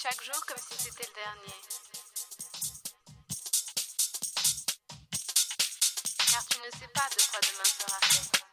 chaque jour comme si c'était le dernier. Car tu ne sais pas de quoi demain sera fait.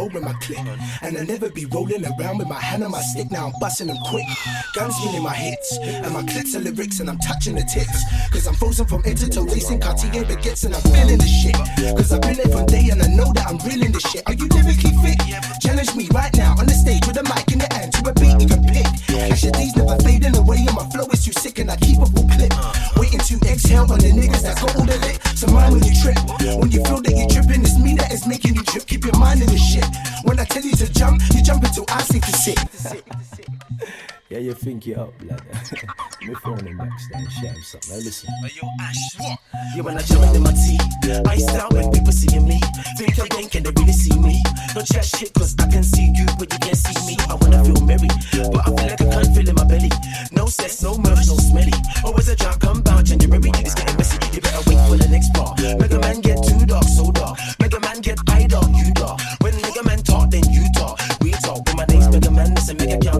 roll with my. And I never be rolling around with my hand on my stick. Now I'm busting them quick. Guns in my hits. And my clips are lyrics and I'm touching the tips. Cause I'm frozen from head to toe, racing Cartier baguettes and I'm feeling the shit. Cause I've been there from day and I know that I'm reeling this shit. Are you lyrically Yeah, you think you're up, lad. Me phone him backstage, share him something. Now listen. Yo, Ash, what? Yeah, when I jump in my team, I start when people see me. Think again, can they really see me? Don't chat shit, cause I can see you, but you can't see me. I wanna feel merry, but I feel like I can't feel in my belly. No sex, no merch, no smelly. Always a drop, come bound, January, it is getting messy. You better wait for the next bar. Make a man get too dark, so dark. Make a man get eye dark, you dark. When nigga man talk, then you talk. We talk, when my name's Mega Man, listen, Mega Count.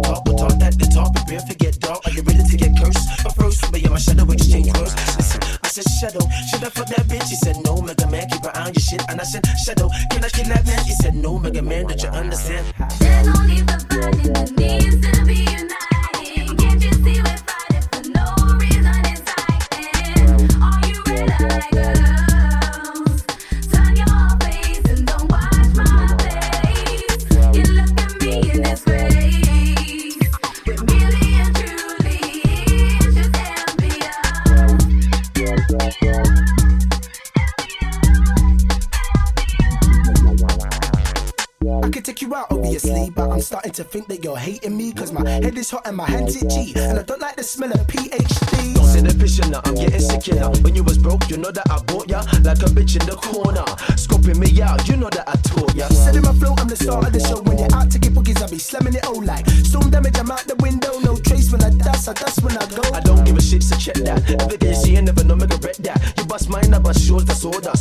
shit. And I said, Shadow, can I kidnap man? He said, No, Mega Man, that you understand? is hot and my hands itchy. And I don't like the smell of PhD. Don't send the fish now, I'm getting sick you. When you was broke, you know that I bought ya. Like a bitch in the corner. Scoping me out, you know that I taught ya. Setting my flow, I'm the star of the show. When you're out to get boogies, I be slamming it all like storm damage. I'm out the window, no trace when I dust, I dust when I go. I don't give a shit, so check that. Every day, see, I never know, me a regret that. You bust mine, I bust yours, that's all that's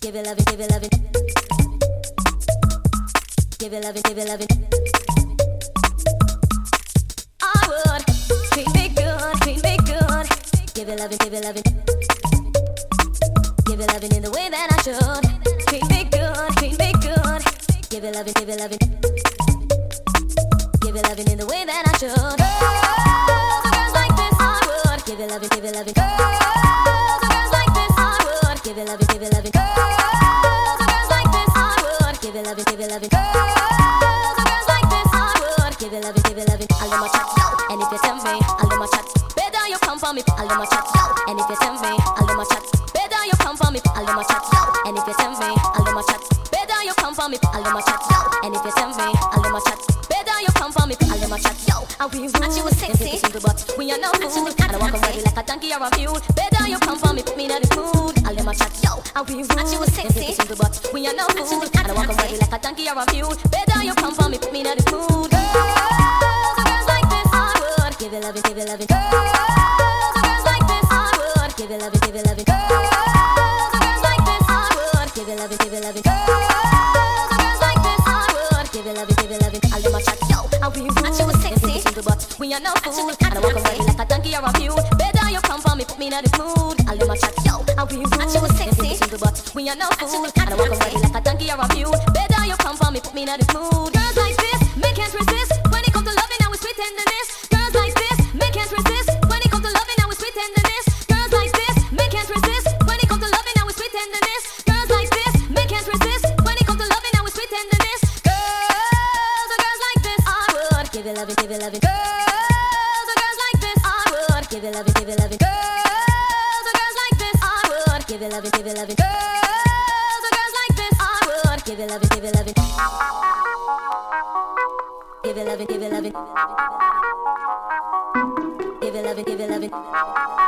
Give it loving, give it loving. Give it loving, give it loving. I would treat me good, treat me good. Give it loving, give it loving. Give it loving in the way that I should. Treat me good, treat me good. Give it loving, give it loving. Give it loving in the way that I should. Girls, girls like this, I would. Give it loving, give it loving. Girls. Give it loving, give it loving. Girls, oh, girls like this, I would. Give it loving, give it loving. Girls, oh, girls like this, I would. Give it loving, give it loving. I'll let my chat. And if you tempt me, I'll let my chat. Better you come for me. I'll let my chat. And if you tempt me, I'll let my chat. Better you come for me. I'll let my chat. And if you tempt me, I'll let my chat. Better you come for me. I'll let my chat. And if you tempt me, I'll let my chat. Better you come for me. I'll let my chat go. And we and she was sexy, but we are not no fool. And I walk away like a donkey or a mule you come for me, put me in the mood. I'll do my chat. Yo, and we rude. And you was sexy, but we are no fool. And I walk around like a donkey or a mule. Better you come for me, put me in the mood. Girls, girls like this, I would give you loving, give you loving. Girls, girls like this, I would give you loving, give you loving. Girls, girls like this, I would give you loving, give you loving. Girls, girls like this, I would give you loving, give you loving. I'll do my chat, yo, and we and she was sexy, but we are no fool. And I walk around like a donkey or a mule. Better you come for me, put me in the mood. I'll do my chat, yo, and we and she was sexy, but we are no fool. And I walk around like a donkey or a mule. Better you come for me, put me in the mood. Girls like this, men can't resist when it comes to loving and with sweet tenderness. Give you loving. Give you loving,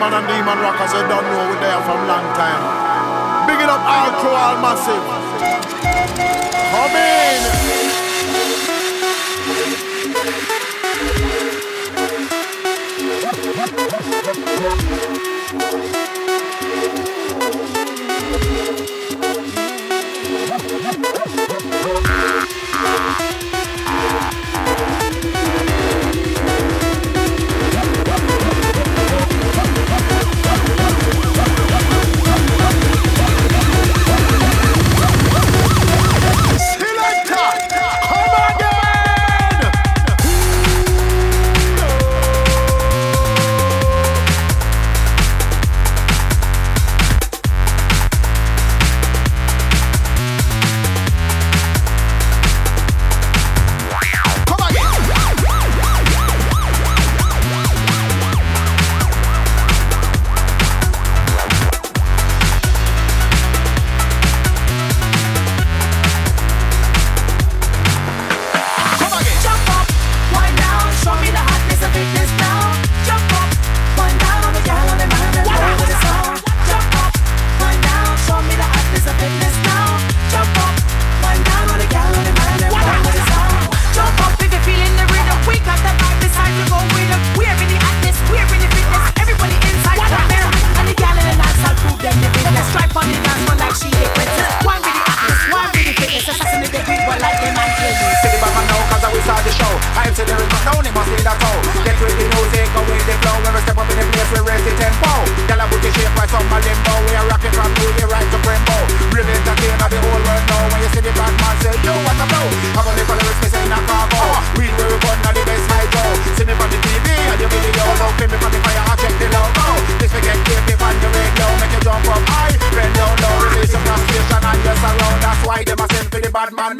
man and demon rockers, they don't know where they are from land.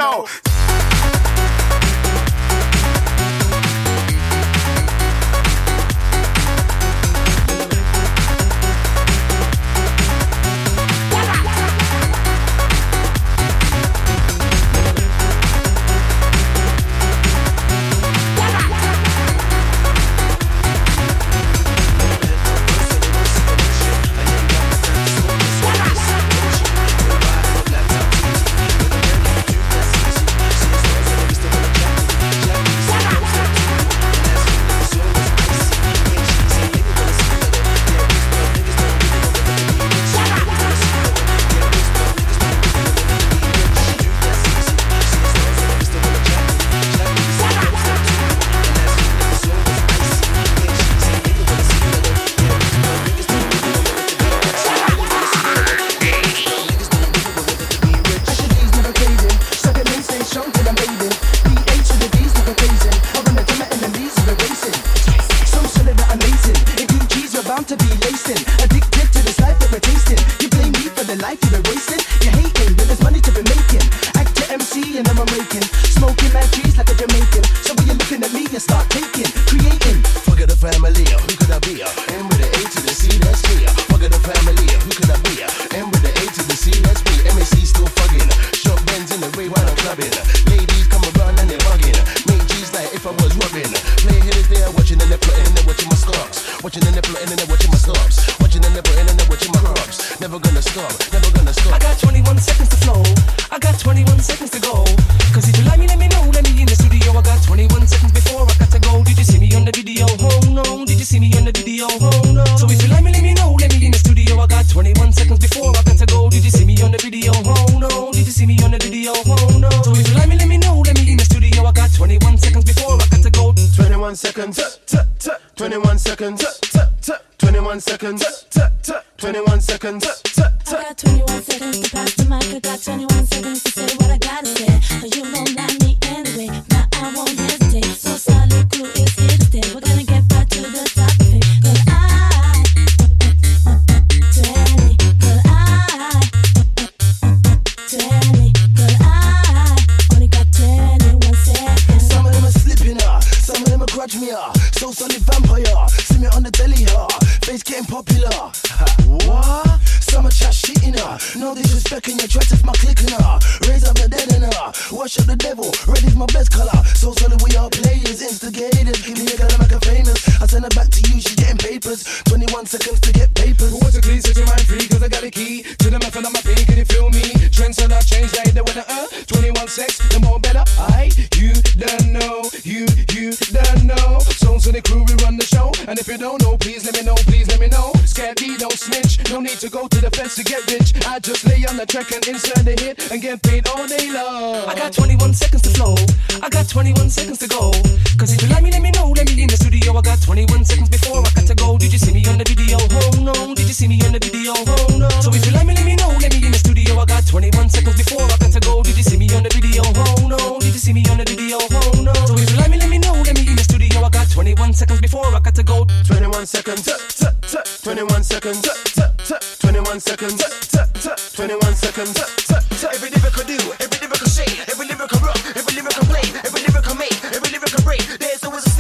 no. 21 seconds to go. Cause if you like me, let me know. Let me in the studio. I got 21 seconds before I got to go. Did you see me on the video? Oh no. Did you see me on the video? Oh no. So if you like me, let me know. Let me in the studio. I got 21 seconds before I got to go. Did you see me on the video? Oh no. Did you see me on the video? Oh no. So if you like me, 21 seconds before I got to go. 21 seconds. 21 seconds. 21 seconds. 21 seconds. Every lyrical do, every lyrical shake, every lyrical rock, every lyrical play, every lyrical make, every lyrical break. There's always a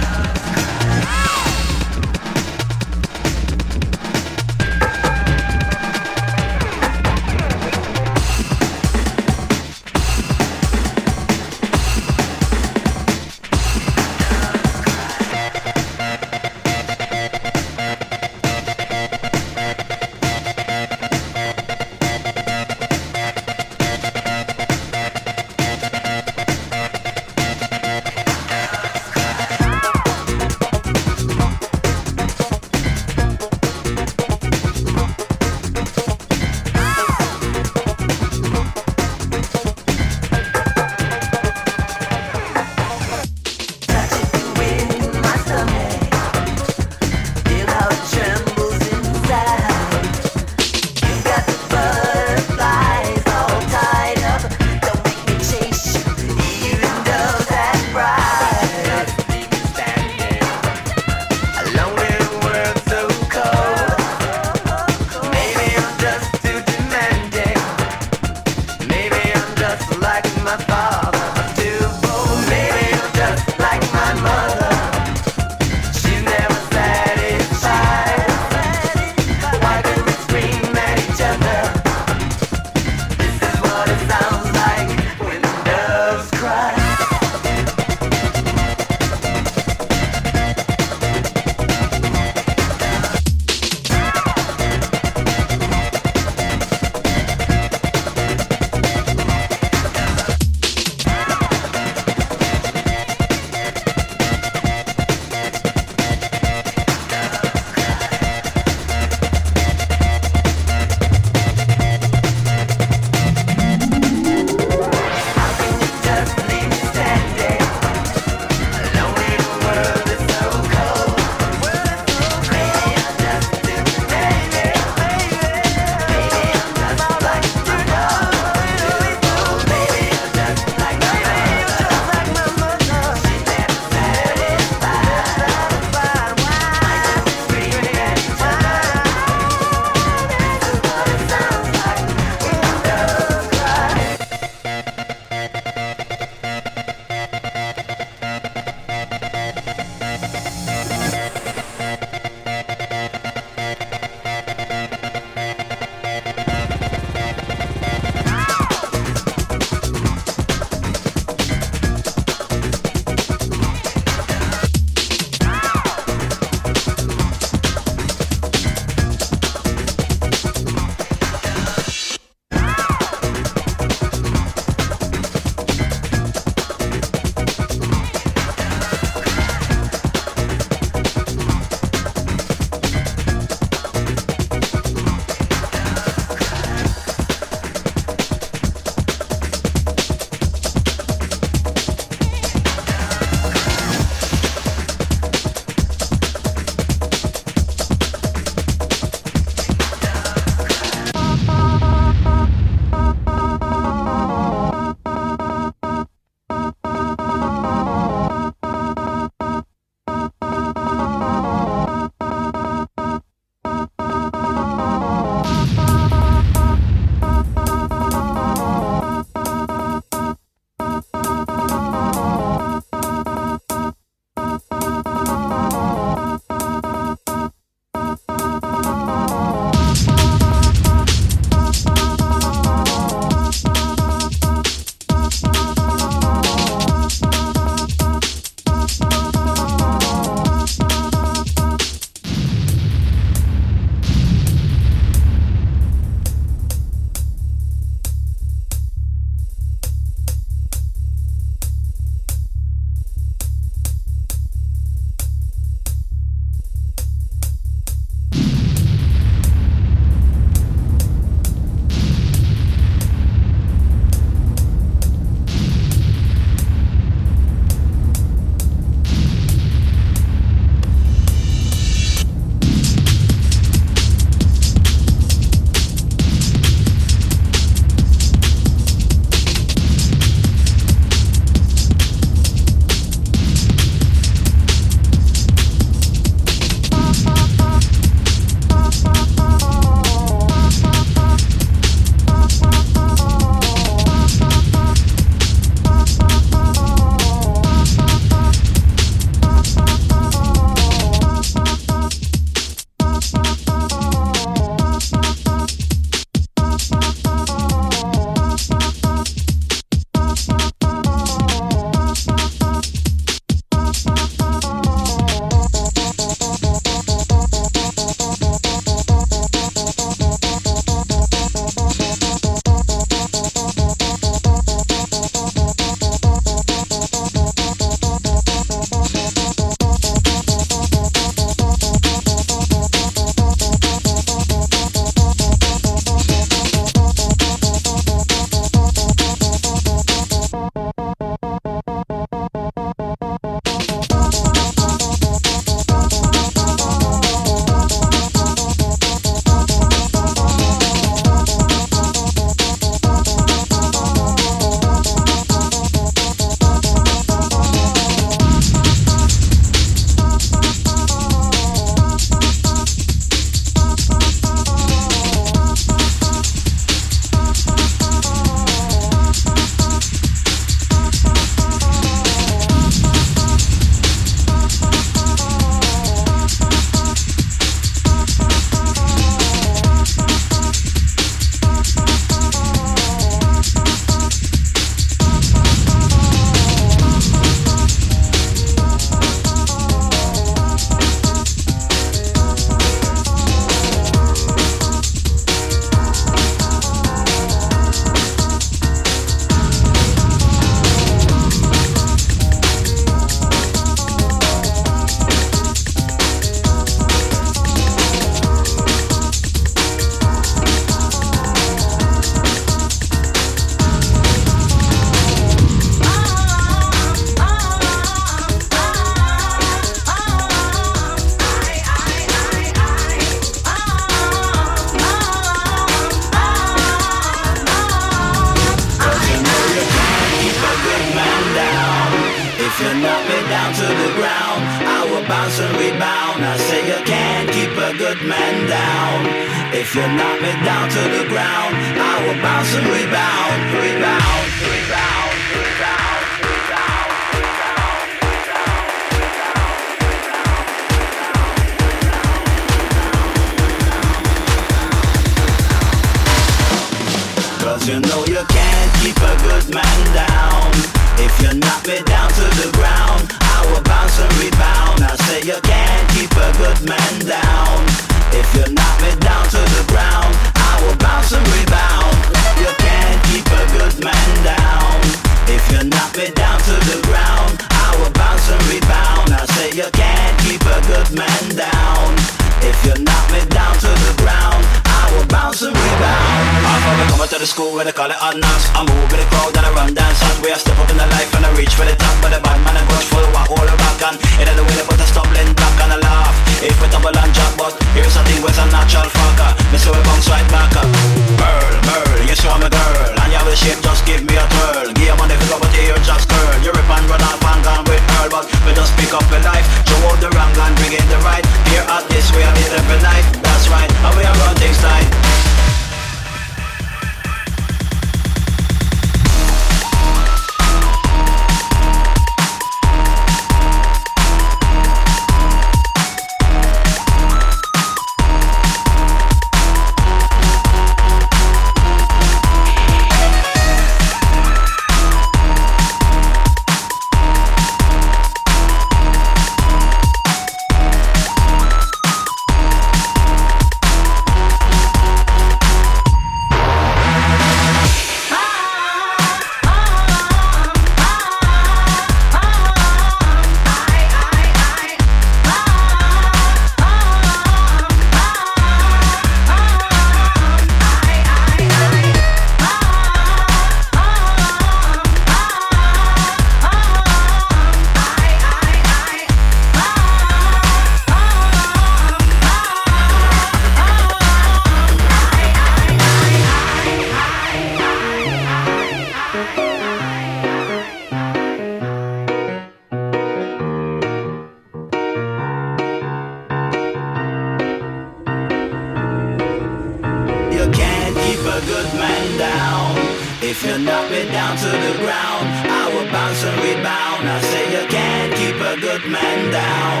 a good man down. If you knock me down to the ground, I will bounce and rebound. I say you can't keep a good man down.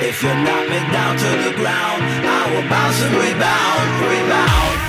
If you knock me down to the ground, I will bounce and rebound, rebound.